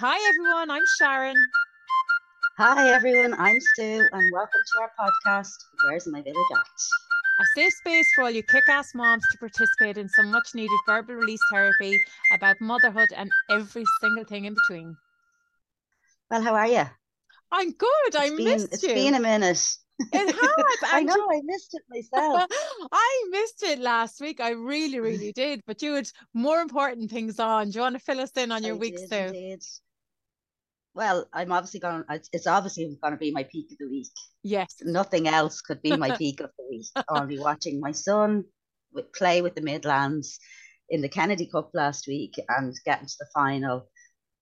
Hi, everyone. I'm Sharon. Hi, everyone. I'm Sue, and welcome to our podcast, Where's My Village At? A safe space for all you kick ass moms to participate in some much needed verbal release therapy about motherhood and every single thing in between. Well, how are you? I'm good. I been, missed it's you. It's been a minute. It has. I know, you- I missed it myself. I missed it last week. I really, really did. But you had more important things on. Do you want to fill us in on your I week, did Sue? indeed. Well, I'm obviously going. It's obviously going to be my peak of the week. Yes. Nothing else could be my peak of the week. I'll be watching my son play with the Midlands in the Kennedy Cup last week and getting to the final.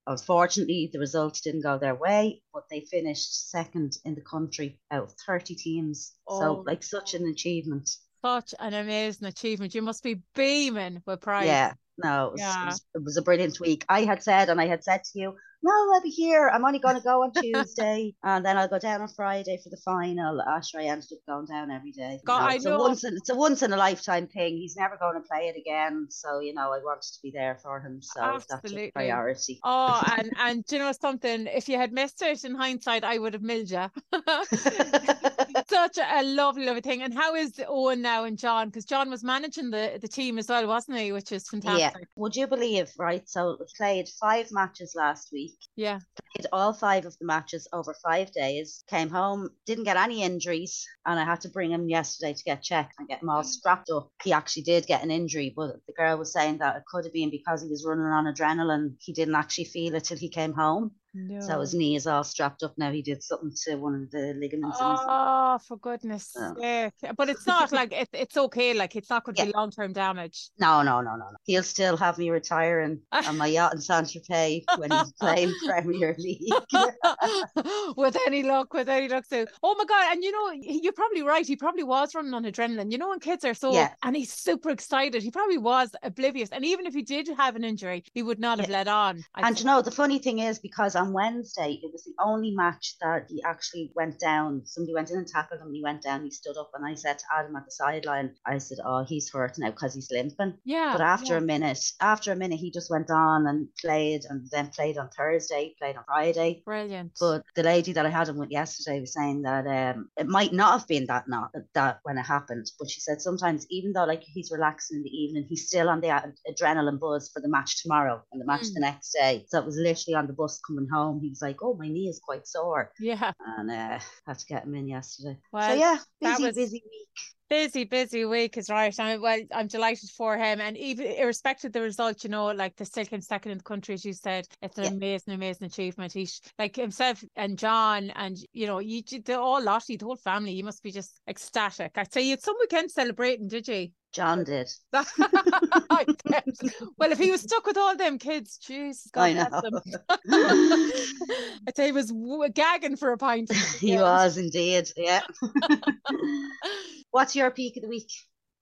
Unfortunately, the results didn't go their way, but they finished second in the country out of 30 teams. Oh. So, like, such an achievement. Such an amazing achievement. You must be beaming with pride. Yeah, no, it was, Yeah. it, was, it was a brilliant week. I had said, and I had said to you, no, I'll be here. I'm only going to go on Tuesday, and then I'll go down on Friday for the final. Asher, I ended up going down every day. God, No, I it's know. a once in, it's a once in a lifetime thing. He's never going to play it again, so you know I wanted to be there for him. So that's Absolutely. a priority. Oh, and and do you know something? If you had missed it in hindsight, I would have milled you. Such a lovely, lovely thing. And how is Owen now and John? Because John was managing the, the team as well, wasn't he? Which is fantastic. yeah. fantastic. Would you believe? Right. So we played five matches last week. Yeah. played all five of the matches over five days, came home, didn't get any injuries, and I had to bring him yesterday to get checked and get him all strapped up. He actually did get an injury, but the girl was saying that it could have been because he was running on adrenaline. He didn't actually feel it till he came home. No. So his knee is all strapped up now. He did something to one of the ligaments Oh, for goodness Oh. sake. But it's not like it, it's okay. Like it's not going to be long term damage. No, no, no, no, no. He'll still have me retiring on my yacht in Saint Tropez when he's playing Premier League. with any luck, with any luck. So, oh my God. And you know, you're probably right. He probably was running on adrenaline. You know, when kids are so, Yeah. and he's super excited, he probably was oblivious. And even if he did have an injury, he would not have Yeah. let on. I'd And say. you know, the funny thing is because on Wednesday it was the only match that he actually went down. Somebody went in and tackled him, and he went down, he stood up, and I said to Adam at the sideline, I said, Oh, he's hurt now because he's limping. yeah. But after yeah. a minute, after a minute, he just went on and played, and then played on Thursday, played on Friday. Brilliant. But the lady that I had him with yesterday was saying that um, it might not have been that not that when it happened, but she said sometimes even though like he's relaxing in the evening, he's still on the ad- adrenaline buzz for the match tomorrow and the match Mm. the next day. So it was literally on the bus coming home. He was like, "Oh, my knee is quite sore," yeah. and uh, had to get him in yesterday. Well, so yeah, busy, busy week. Busy, busy week is right. I'm well, I'm delighted for him. And even irrespective of the result, you know, like the still came second in the country, as you said, it's an Yeah. amazing, amazing achievement. He's like himself and John and you know, you the whole lot, the whole family, you must be just ecstatic. I'd say you had some weekend celebrating, did you? John did. Well, if he was stuck with all them kids, jeez, God I know. I'd say he was gagging for a pint. he was indeed. Yeah. What's your peak of the week?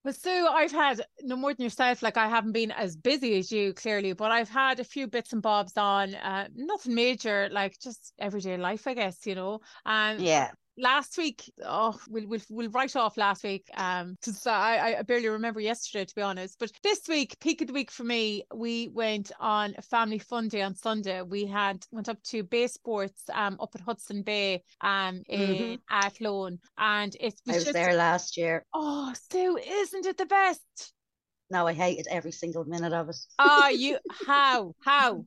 Well, Sue, I've had no more than yourself. Like I haven't been as busy as you, clearly, but I've had a few bits and bobs on. Uh, nothing major, like just everyday life, I guess. You know. Um, Yeah. Last week, oh, we'll we'll we'll write off last week. Um, 'cause I I barely remember yesterday, to be honest. But this week, peak of the week for me, we went on a family fun day on Sunday. We had went up to Bay Sports, um, up at Hodson Bay, um, in Athlone, and it I was was just there last year. oh, Sue, isn't it the best? No, I hated every single minute of it. Oh, you how how?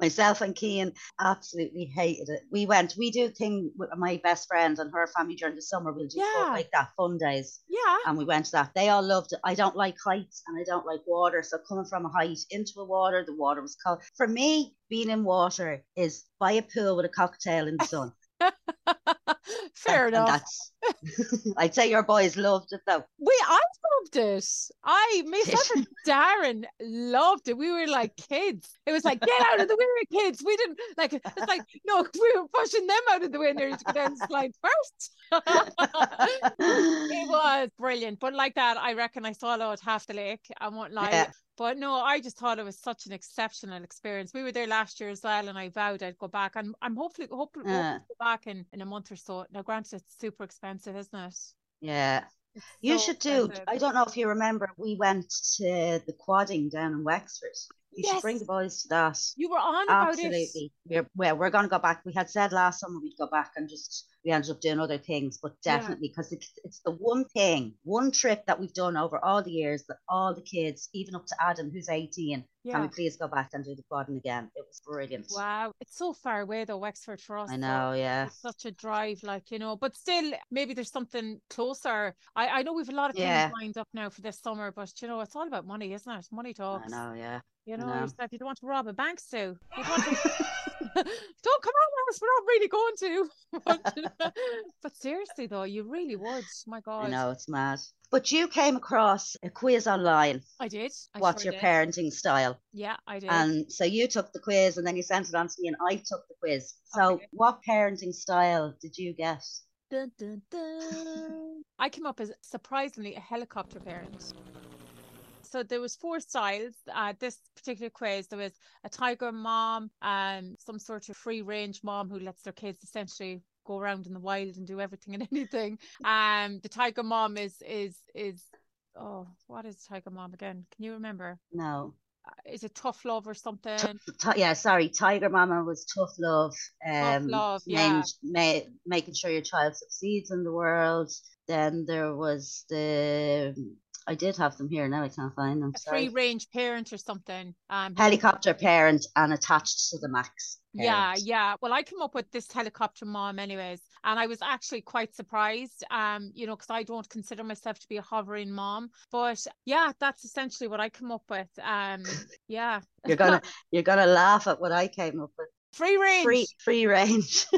Myself and Kean absolutely hated it. We went, we do a thing with my best friend and her family during the summer. We'll do Yeah. like that, fun days. Yeah, And we went to that. They all loved it. I don't like heights and I don't like water. So coming from a height into a water, the water was cold. For me, being in water is by a pool with a cocktail in the sun. fair And enough. that's I'd say your boys loved it though. We I loved it. I myself and Darren loved it. We were like kids. It was like get out of the way, we're kids. We didn't like it's like no, we were pushing them out of the way nearly to go down the slide first. it was brilliant, but like that, I reckon I saw out half the lake. I won't lie. Yeah. But no, I just thought it was such an exceptional experience. We were there last year as well, and I vowed I'd go back. And I'm hopefully hopefully, hopefully Uh. go back in, in a month or so. Now, granted, it's super expensive, isn't it? Yeah. It's You so should do. expensive. I don't know if you remember, we went to the quadding down in Wexford. You yes. should bring the boys to that. You were on about Absolutely. We're, well, we're going to go back. We had said last summer we'd go back and just we ended up doing other things, but definitely because yeah. it's, it's the one thing, one trip that we've done over all the years that all the kids, even up to Adam, who's 18, yeah. can we please go back and do the quaddin again? It was brilliant. Wow. It's so far away though, Wexford for us. I know, yeah. It's such a drive, like, you know, but still, maybe there's something closer. I, I know we've a lot of yeah. things lined up now for this summer, but you know, it's all about money, isn't it? Money talks. I know, yeah. You know, know. if you don't want to rob a bank, Sue, you want to... don't come on us. We're not really going to. but, seriously, though, you really would. My God. I know, it's mad. But you came across a quiz online. I did. I What's sure your did. parenting style? Yeah, I did. And so you took the quiz and then you sent it on to me and I took the quiz. So okay. what parenting style did you get? Dun, dun, dun. I came up as surprisingly a helicopter parent so there was four styles. Uh, this particular quiz, there was a tiger mom, um, some sort of free range mom who lets their kids essentially go around in the wild and do everything and anything. Um, the tiger mom is is is oh, what is tiger mom again? Can you remember? No. Uh, is it tough love or something? T- t- yeah, sorry. Tiger Mama was tough love. Um, tough love, yeah. ma- making sure your child succeeds in the world. Then there was the I did have them here. Now I can't find them. A free range parent or something. Um, helicopter parent and attached to the max. Parent. Yeah, yeah. Well, I came up with this helicopter mom, anyways, and I was actually quite surprised. Um, you know, because I don't consider myself to be a hovering mom, but yeah, that's essentially what I come up with. Um, yeah. you're gonna you're gonna laugh at what I came up with. Free range. Free free range.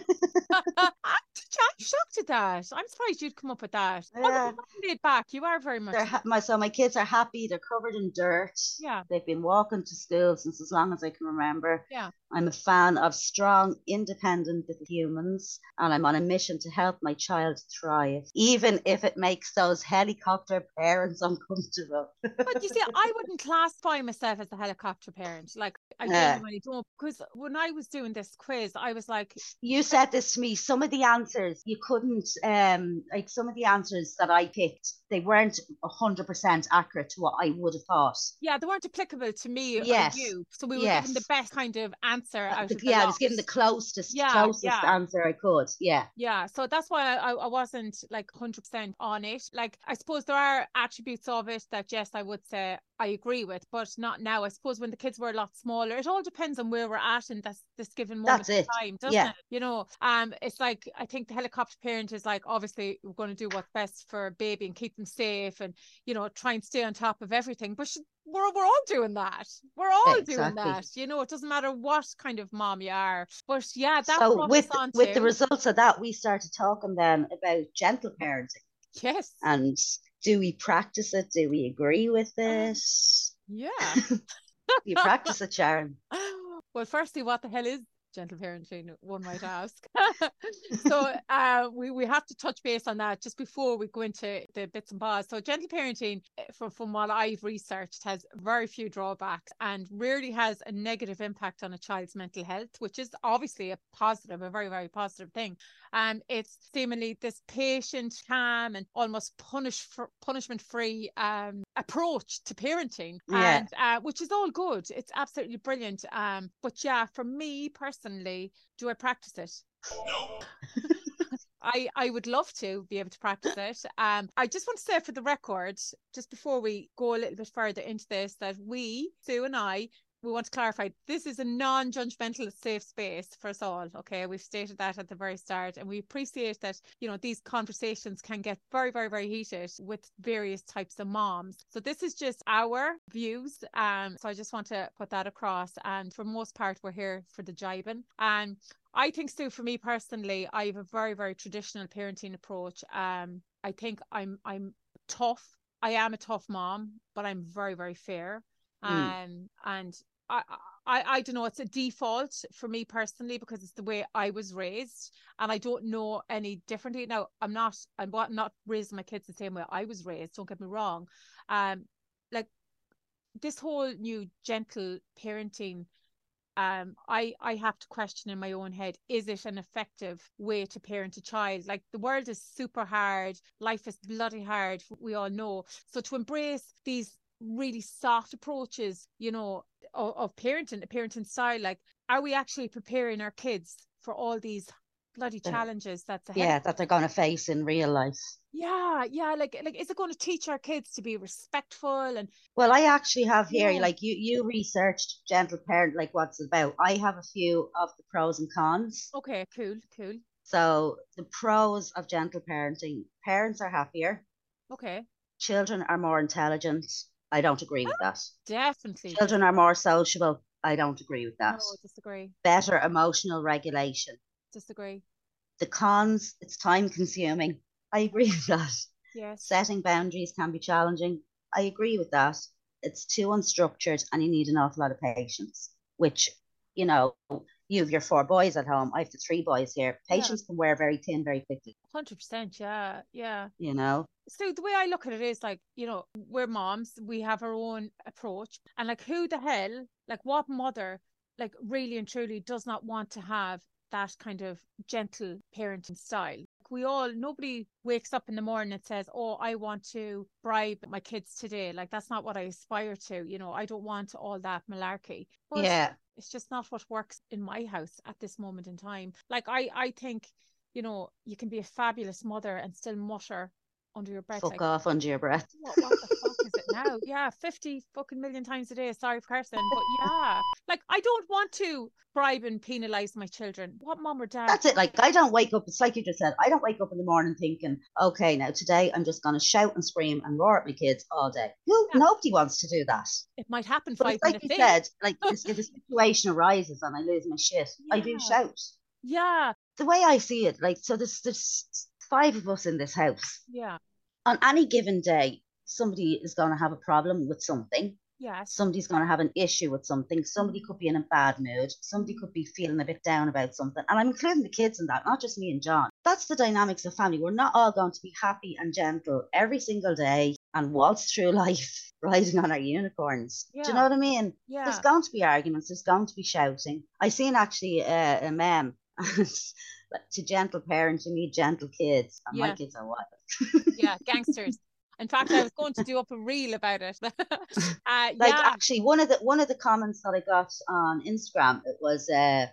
I'm shocked at that. I'm surprised you'd come up with that. Yeah. Laid back. You are very much. Ha- my so my kids are happy. They're covered in dirt. Yeah. They've been walking to school since as long as I can remember. Yeah. I'm a fan of strong, independent little humans, and I'm on a mission to help my child thrive, even if it makes those helicopter parents uncomfortable. but you see, I wouldn't classify myself as a helicopter parent. Like I genuinely don't, because when I was doing this quiz, I was like, "You said this to me. Some of the answers you couldn't, um, like some of the answers that I picked, they weren't hundred percent accurate to what I would have thought. Yeah, they weren't applicable to me yes. or you. So we were yes. given the best kind of answer uh, out of yeah i was given the closest yeah, closest yeah. answer i could yeah yeah so that's why I, I wasn't like 100% on it like i suppose there are attributes of it that yes i would say I agree with, but not now. I suppose when the kids were a lot smaller, it all depends on where we're at in this this given moment of time, doesn't yeah. it? You know, um, it's like I think the helicopter parent is like obviously we're going to do what's best for baby and keep them safe, and you know try and stay on top of everything. But we're we're all doing that. We're all exactly. doing that. You know, it doesn't matter what kind of mom you are. But yeah, that so with with to... the results of that, we started talking then about gentle parenting. Yes. And do we practice it? Do we agree with this? Yeah. you practice it, Sharon? Well, firstly, what the hell is gentle parenting, one might ask. so uh, we, we have to touch base on that just before we go into the bits and bobs. So gentle parenting, eh, from, from what I've researched, has very few drawbacks and rarely has a negative impact on a child's mental health, which is obviously a positive, a very, very positive thing. Um, it's seemingly this patient, calm, and almost punish punishment free um, approach to parenting, yeah. and uh, which is all good. It's absolutely brilliant. Um, but yeah, for me personally, do I practice it? No. I, I would love to be able to practice it. Um, I just want to say for the record, just before we go a little bit further into this, that we, Sue and I, we want to clarify this is a non-judgmental safe space for us all okay we've stated that at the very start and we appreciate that you know these conversations can get very very very heated with various types of moms so this is just our views um so i just want to put that across and for most part we're here for the jibing and I think so for me personally, I have a very, very traditional parenting approach. Um, I think I'm I'm tough. I am a tough mom, but I'm very, very fair. Mm. Um, and I, I, I don't know. It's a default for me personally because it's the way I was raised, and I don't know any differently. Now, I'm not. I'm not raising my kids the same way I was raised. Don't get me wrong. Um, like this whole new gentle parenting um i i have to question in my own head is it an effective way to parent a child like the world is super hard life is bloody hard we all know so to embrace these really soft approaches you know of, of parenting, parenting style. Like, are we actually preparing our kids for all these bloody challenges that's ahead? Yeah, that they're going to face in real life. Yeah, yeah. Like, like, is it going to teach our kids to be respectful and? Well, I actually have here, Yeah. like you, you researched gentle parent, like what's about. I have a few of the pros and cons. Okay, cool, cool. So the pros of gentle parenting: parents are happier, Okay, children are more intelligent. I don't agree with oh, that. definitely. Children are more sociable. I don't agree with No, that. disagree, Better emotional regulation. disagree. The cons: it's time consuming. I agree with that. Yes. Setting boundaries can be challenging. I agree with that. It's too unstructured and you need an awful lot of patience, which, you know, you have your four boys at home. I have the three boys here. Yeah. Patience can wear very thin very quickly, Hundred percent. Yeah, yeah. you know? So the way I look at it is like, you know, we're moms, we have our own approach. And like who the hell, like what mother, like really and truly does not want to have that kind of gentle parenting style? We all nobody wakes up in the morning and says, Oh, I want to bribe my kids today. Like that's not what I aspire to. You know, I don't want all that malarkey. But Yeah. It's just not what works in my house at this moment in time. Like I I think, you know, you can be a fabulous mother and still mutter under your breath Fuck like off under your breath. what, what the fuck is it now? Yeah, 50 fucking million times a day. Sorry for cursing, but yeah. Like I don't want to bribe and penalize my children. What mom or dad That's it. Like, I don't wake up, it's like you just said, I don't wake up in the morning thinking, okay, now today I'm just going to shout and scream and roar at my kids all day. Who, Yeah. Nobody wants to do that. it might happen But five it's like you in. said, like if if a situation arises and I lose my shit, I do shout. Yeah, the way I see it, like, so there's there's five of us in this house. yeah, On any given day, somebody is going to have a problem with something. yes. Somebody's going to have an issue with something. Somebody could be in a bad mood. Somebody could be feeling a bit down about something. And I'm including the kids in that, not just me and John. That's the dynamics of family. We're not all going to be happy and gentle every single day and waltz through life riding on our unicorns. Do you know what I mean? Yeah. There's going to be arguments. There's going to be shouting. I seen actually uh, a mem. to gentle parents, you need gentle kids. And my kids are wild. yeah, gangsters. In fact, I was going to do up a reel about it. uh, Like yeah, actually, one of the one of the comments that I got on Instagram it was uh,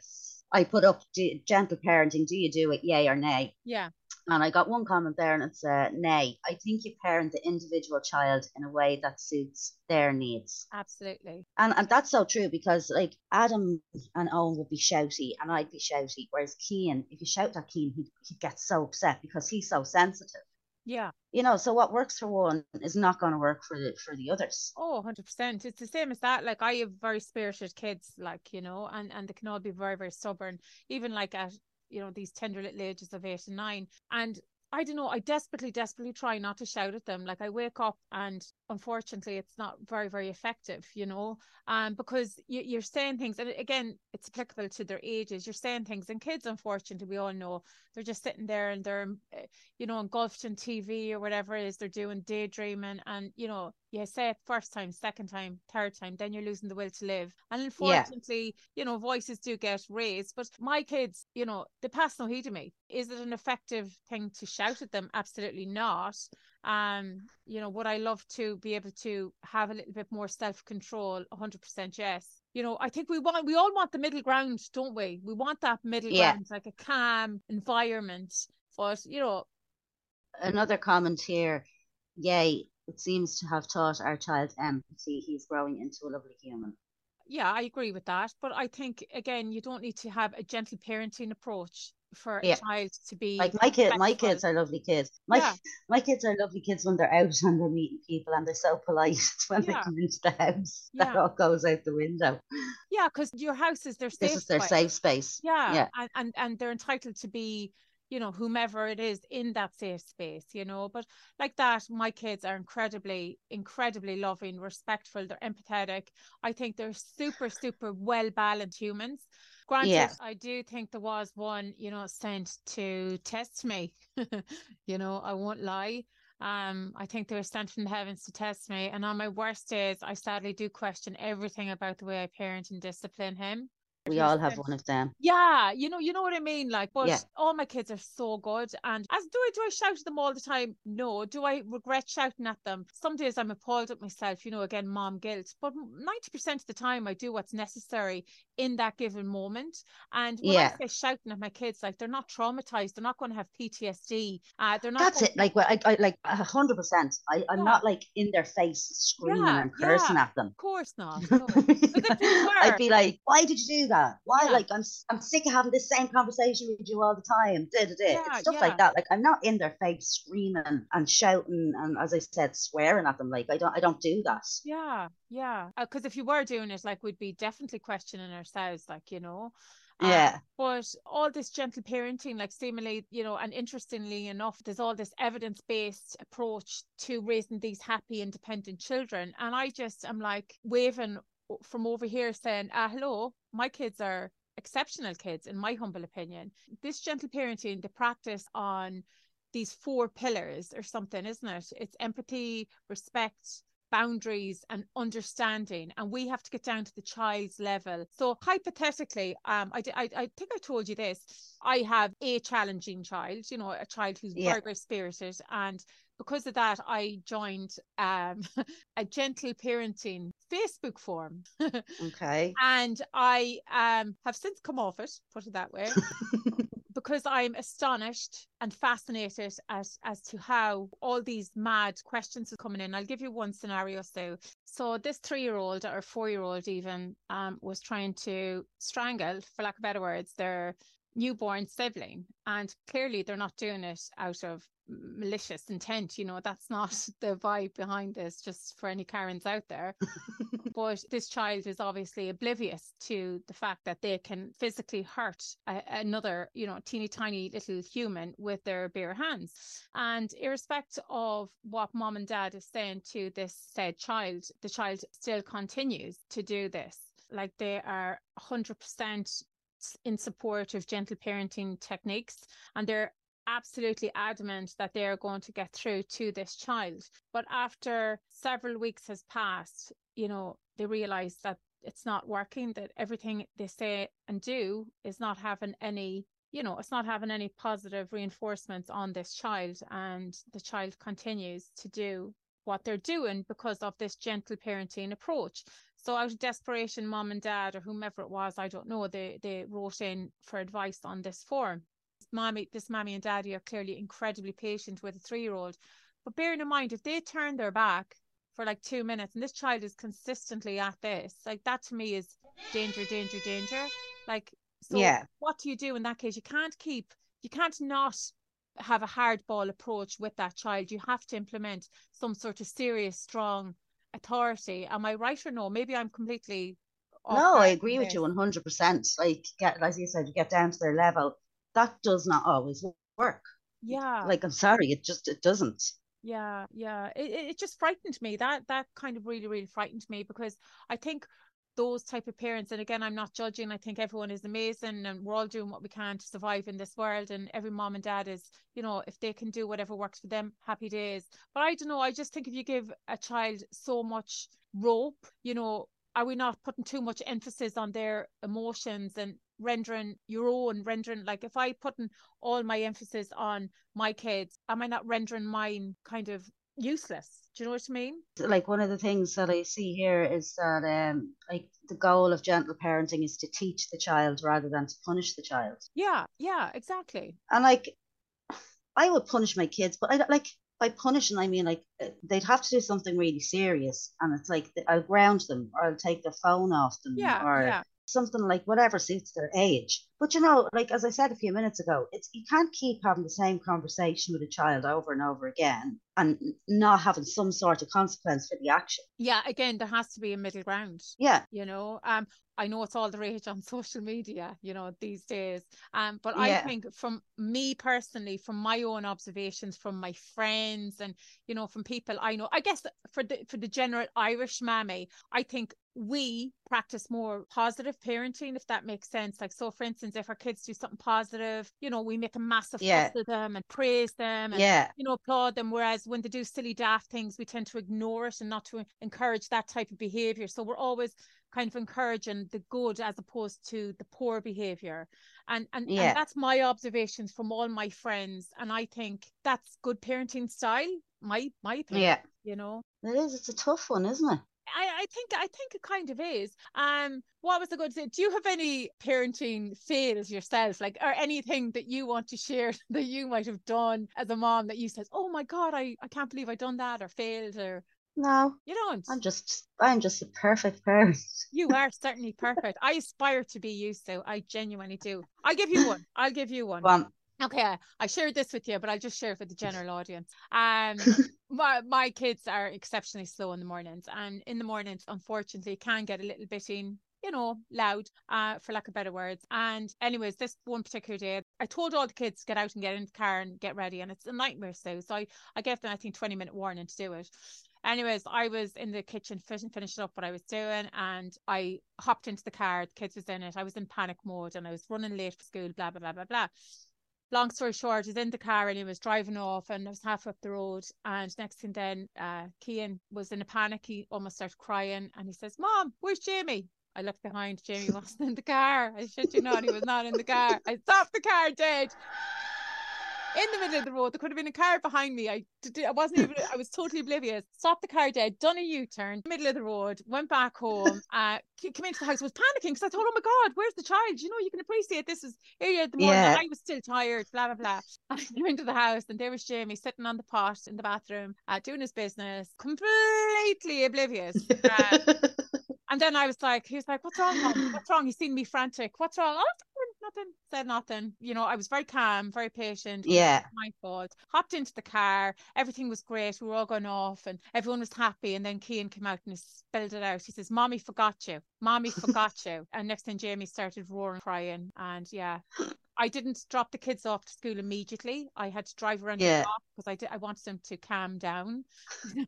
I put up gentle parenting. Do you do it? Yay or nay? yeah, And I got one comment there, and it's uh, nay. I think you parent the individual child in a way that suits their needs. absolutely. And and that's so true because like Adam and Owen would be shouty and I'd be shouty. Whereas Kean, if you shout at Kean, he'd, he'd get so upset because he's so sensitive. Yeah. You know, so what works for one is not going to work for the for the others. Oh, 100%. It's the same as that. Like I have very spirited kids, like, you know, and, and they can all be very, very stubborn, even like at, you know, these tender little ages of eight and nine. And I don't know, I desperately, desperately try not to shout at them. Like I wake up and unfortunately it's not very, very effective, you know, um, because you, you're saying things, and again, it's applicable to their ages. You're saying things, and kids, unfortunately, we all know they're just sitting there and they're, uh, you know, engulfed in TV or whatever it is they're doing, daydreaming, and you know, you say it first time, second time, third time, then you're losing the will to live. And unfortunately, you know, voices do get raised. But my kids, you know, they pass no heed of me. Is it an effective thing to shout at them? Absolutely not. Um, you know, would I love to be able to have a little bit more self-control? 100% yes. You know, I think we want we all want the middle ground, don't we? We want that middle Yeah. ground, like a calm environment. But you know, Another comment here. Yay, it seems to have taught our child empathy. He's growing into a lovely human. yeah, I agree with that. But I think again, you don't need to have a gentle parenting approach for Yeah. a child to be Like my kid, my kids are lovely kids. My Yeah. my kids are lovely kids when they're out and they're meeting people and they're so polite when Yeah. they come into the house. That all goes out the window. Yeah, because your house is their safe This is their space. safe space. Yeah, Yeah. And, and and they're entitled to be, you know, whomever it is in that safe space, you know. But like that, my kids are incredibly, incredibly loving, respectful. They're empathetic. I think they're super, super well balanced humans. Granted, Yeah. I do think there was one, you know, sent to test me. you know, I won't lie. Um, I think they were sent from the heavens to test me. And on my worst days, I sadly do question everything about the way I parent and discipline him. We all have one of them. Yeah, you know, you know what I mean. Like, but Yeah. all my kids are so good. And as do I do I shout at them all the time? No. Do I regret shouting at them? Some days I'm appalled at myself, you know, again, mom guilt. But 90% of the time I do what's necessary in that given moment. And when Yeah. I say shouting at my kids, like they're not traumatized, they're not going to have PTSD. Uh, they're not That's it. Like, well, I, I like a hundred percent. I, I'm Yeah. not like in their face screaming Yeah, and cursing at them. Of course not. No. if you were- I'd be like, why did you do that? Why? Like, I'm I'm sick of having this same conversation with you all the time. Da, da, da. Yeah, It's stuff like that. Like, I'm not in their face screaming and shouting and, as I said, swearing at them. Like, I don't I don't do that. Yeah, yeah. Because if you were doing it, like we'd be definitely questioning ourselves, like, you know. Um, Yeah. but all this gentle parenting, like seemingly, you know, and interestingly enough, there's all this evidence based approach to raising these happy, independent children. And I just am like waving from over here saying, ah, hello, my kids are exceptional kids, in my humble opinion. This gentle parenting, the practice on these four pillars or something, isn't it? It's empathy, respect, boundaries and understanding and we have to get down to the child's level so hypothetically um i, I, I think i told you this i have a challenging child you know a child who's Yeah. very very spirited and because of that i joined um a gentle parenting facebook forum Okay. and i um have since come off it put it that way because I'm astonished and fascinated as as to how all these mad questions are coming in. I'll give you one scenario. So, so this three-year-old or four-year-old even um, was trying to strangle, for lack of better words, their newborn sibling, and clearly they're not doing it out of malicious intent. You know, that's not the vibe behind this. Just for any Karens out there but this child is obviously oblivious to the fact that they can physically hurt a, another you know teeny tiny little human with their bare hands and irrespective of what mom and dad is saying to this said child the child still continues to do this like they are 100% in support of gentle parenting techniques and they're absolutely adamant that they are going to get through to this child. But after several weeks has passed, you know, they realize that it's not working, that everything they say and do is not having any, you know, it's not having any positive reinforcements on this child. And the child continues to do what they're doing because of this gentle parenting approach. So out of desperation, mom and dad or whomever it was, I don't know, they they wrote in for advice on this form. mommy, this mommy and daddy are clearly incredibly patient with a three year old. But bearing in mind, if they turn their back for like two minutes and this child is consistently at this, like that to me is danger, danger, danger. Like, so Yeah. what do you do in that case? You can't keep, you can't not have a hardball approach with that child. You have to implement some sort of serious, strong authority. Am I right or no? Maybe I'm completely. No, I agree with you 100%. Like, get, as you said, you get down to their level. That does not always work. Yeah. Like, I'm sorry, it just it doesn't. Yeah, yeah. It it just frightened me. That that kind of really, really frightened me because I think those type of parents, and again, I'm not judging. I think everyone is amazing and we're all doing what we can to survive in this world. And every mom and dad is, you know, if they can do whatever works for them, happy days. But I don't know, I just think if you give a child so much rope, you know, are we not putting too much emphasis on their emotions and rendering your own rendering like if I putting all my emphasis on my kids, am I not rendering mine kind of useless? Do you know what I mean? Like, one of the things that I see here is that, um, like, the goal of gentle parenting is to teach the child rather than to punish the child. Yeah, yeah, exactly. And, like, I would punish my kids, but I like, by punishing, I mean, like, uh, they'd have to do something really serious. And it's like, I'll ground them or I'll take their phone off them Yeah, or yeah. something like whatever suits their age. But you know, like as I said a few minutes ago, it's you can't keep having the same conversation with a child over and over again and not having some sort of consequence for the action. Yeah, again, there has to be a middle ground. Yeah, You know, um, I know it's all the rage on social media, you know, these days. Um, but I Yeah. think from me personally, from my own observations, from my friends, and you know, from people I know, I guess for the for the general Irish mammy, I think we practice more positive parenting, if that makes sense. Like, so for instance, if our kids do something positive, you know, we make a massive Yeah. fuss of them and praise them and yeah, you know, applaud them. Whereas when they do silly, daft things, we tend to ignore it and not to encourage that type of behavior. So we're always kind of encouraging the good as opposed to the poor behavior. And and, Yeah. and that's my observations from all my friends. And I think that's good parenting style. My my opinion, Yeah. you know. It is. It's a tough one, isn't it? I, I think I think it kind of is. Um, what was I going to say? Do you have any parenting fails yourself, like or anything that you want to share that you might have done as a mom that you said, "Oh my God, I, I can't believe I done that or failed," or No, you don't. I'm just I'm just a perfect parent. You are certainly perfect. I aspire to be you, so I genuinely do. I'll give you one. I'll give you one. One. Okay, I- I shared this with you, but I'll just share it with the general audience. Um, my my kids are exceptionally slow in the mornings, and in the mornings, unfortunately, can get a little bit in, you know, loud, uh, for lack of better words. And anyways, this one particular day, I told all the kids to get out and get in the car and get ready, and it's a nightmare. So, so I I gave them I think twenty minute warning to do it. Anyways, I was in the kitchen fin- finishing up what I was doing, and I hopped into the car. The kids was in it. I was in panic mode, and I was running late for school. Blah blah blah blah blah long story short, was in the car and he was driving off and I was half up the road. And next thing then, uh, Kian was in a panic. He almost started crying and he says, Mom, where's Jamie? I looked behind. Jamie wasn't in the car. I shit you not, he was not in the car. I stopped the car dead. In the middle of the road, there could have been a car behind me. I, I wasn't even, I was totally oblivious. Stopped the car dead, done a U turn, middle of the road, went back home, uh, came into the house, was panicking because I thought, oh my God, where's the child? You know, you can appreciate this is earlier in the morning. Yeah. I was still tired, blah, blah, blah. I came into the house and there was Jamie sitting on the pot in the bathroom, uh, doing his business, completely oblivious. Uh, and then I was like, he was like, what's wrong, Mom? What's wrong? He's seen me frantic. What's wrong? Oh, nothing. Said nothing. You know, I was very calm, very patient. yeah. My fault. Hopped into the car. Everything was great. We were all going off and everyone was happy. And then Kean came out and he spelled it out. He says, Mommy forgot you. Mommy forgot you. And next thing Jamie started roaring, crying. And yeah. I didn't drop the kids off to school immediately. I had to drive around Yeah. the block because I did I wanted them to calm down.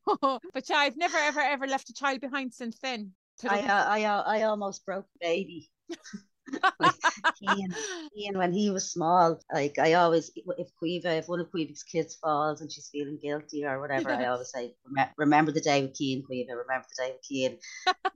But yeah, I've never ever ever left a child behind since then. I uh, I uh, I almost broke the baby. Like, Ian, Ian, when he was small, like I always, if Quiva, if one of Quiva's kids falls and she's feeling guilty or whatever, I always say, remember the day with Kean, Quiva, remember the day with Kean.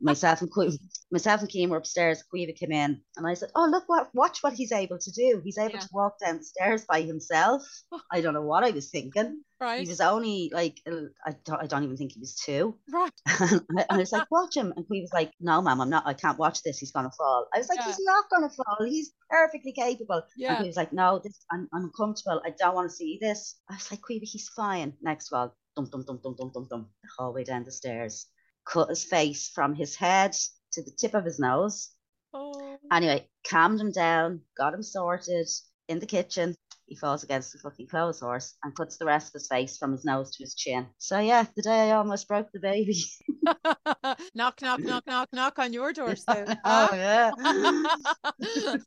myself and Quiva, myself and Kean were upstairs. Quiva came in, and I said, "Oh look, what, watch what he's able to do. He's able Yeah. to walk downstairs by himself." I don't know what I was thinking. Right. He was only like, I don't, I don't even think he was two. right. and I was like, watch him. And he was like, no, ma'am, I'm not, I can't watch this. He's going to fall. I was like, Yeah. he's not going to fall. He's perfectly capable. And Yeah. he was like, no, this, I'm, I'm uncomfortable. I don't want to see this. I was like, Queevy, he's fine. Next all, dum, dum, dum, dum, dum, dum, dum, the whole way down the stairs. Cut his face from his head to the tip of his nose. Oh. Anyway, calmed him down, got him sorted in the kitchen. He falls against the fucking clothes horse and cuts the rest of his face from his nose to his chin. So yeah, the day I almost broke the baby. knock, knock, knock, knock, knock on your door soon. oh yeah.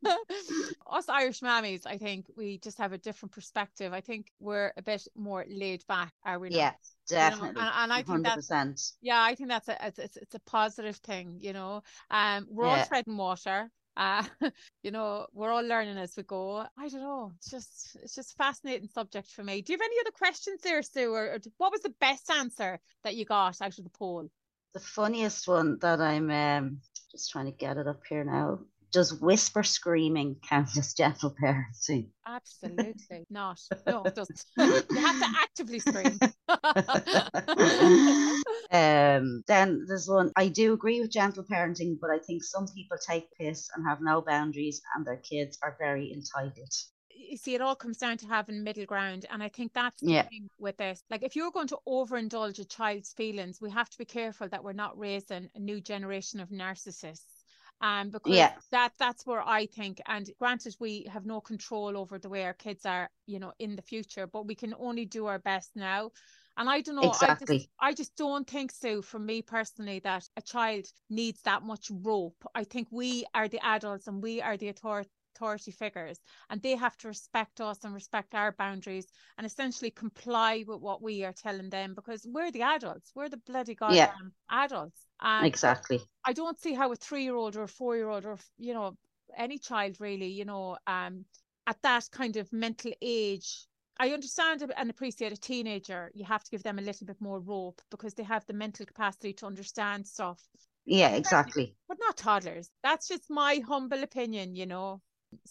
Us Irish mammies, I think we just have a different perspective. I think we're a bit more laid back, are we not? yeah, You know, definitely. and, and I think Hundred that's percent. yeah, I think that's a it's, it's it's a positive thing, you know. Um, we're all treading water. Uh, you know, we're all learning as we go. I don't know. It's just it's just a fascinating subject for me. Do you have any other questions there, Sue? Or, or what was the best answer that you got out of the poll? The funniest one that I'm um just trying to get it up here now. Does whisper screaming count as gentle parenting? Absolutely not. No, it doesn't. you have to actively scream. um, then there's one. I do agree with gentle parenting, but I think some people take piss and have no boundaries, and their kids are very entitled. you see, it all comes down to having middle ground. And I think that's the Yeah. thing with this. Like, if you're going to overindulge a child's feelings, we have to be careful that we're not raising a new generation of narcissists. Um, because Yeah. that that's where I think, and granted, we have no control over the way our kids are, you know, in the future, but we can only do our best now. And I don't know, I just Exactly. I just don't think so for me personally that a child needs that much rope. I think we are the adults and we are the author- authority figures and they have to respect us and respect our boundaries and essentially comply with what we are telling them because we're the adults. We're the bloody goddamn adults. And Exactly. I don't see how a three year old or a four year old or you know any child really you know um at that kind of mental age I understand and appreciate a teenager you have to give them a little bit more rope because they have the mental capacity to understand stuff Yeah, exactly. But not toddlers. That's just my humble opinion, you know.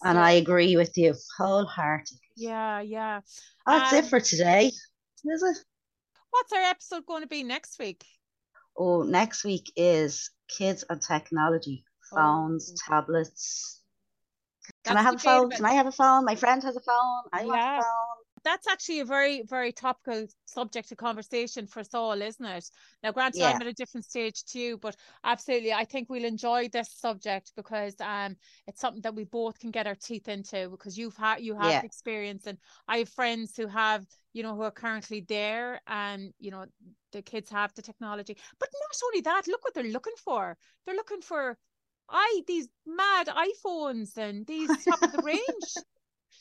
And I agree with you wholeheartedly. Yeah, yeah. That's um, it for today, is it? What's our episode going to be next week? Oh, next week is kids and technology, phones, oh. tablets. Can That's I have a phone? Can I have a phone? My friend has a phone. I yeah. want a phone that's actually a very, very topical subject of conversation for us all, isn't it? Now, granted, yeah. I'm at a different stage to you, but absolutely, I think we'll enjoy this subject because um, it's something that we both can get our teeth into because you've had you have yeah. experience, and I have friends who have, you know, who are currently there, and you know, the kids have the technology. But not only that, look what they're looking for. They're looking for I these mad iPhones and these top of the range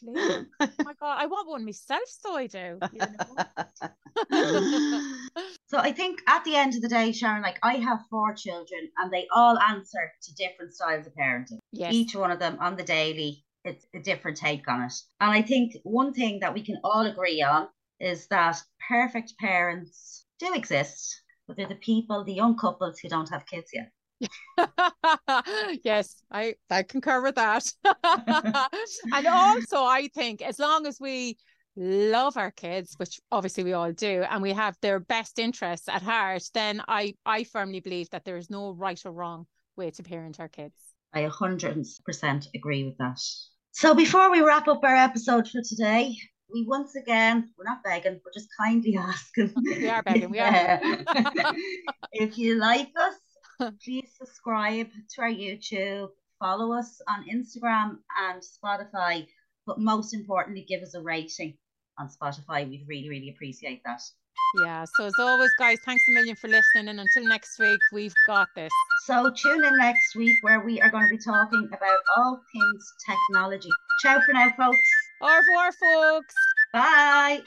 oh my god, I want one myself, so I do. You know? so I think at the end of the day, Sharon, like I have four children and they all answer to different styles of parenting. Yes. Each one of them on the daily, it's a different take on it. And I think one thing that we can all agree on is that perfect parents do exist, but they're the people, the young couples who don't have kids yet. yes, I I concur with that. and also, I think as long as we love our kids, which obviously we all do, and we have their best interests at heart, then I I firmly believe that there is no right or wrong way to parent our kids. I 100% agree with that. So before we wrap up our episode for today, we once again, we're not begging, we're just kindly asking. We are begging, we are. if you like us, please subscribe to our YouTube, follow us on Instagram and Spotify, but most importantly, give us a rating on Spotify. We'd really, really appreciate that. Yeah, so as always, guys, thanks a million for listening. And until next week, we've got this. So tune in next week where we are going to be talking about all things technology. Ciao for now, folks. Au revoir, folks. Bye.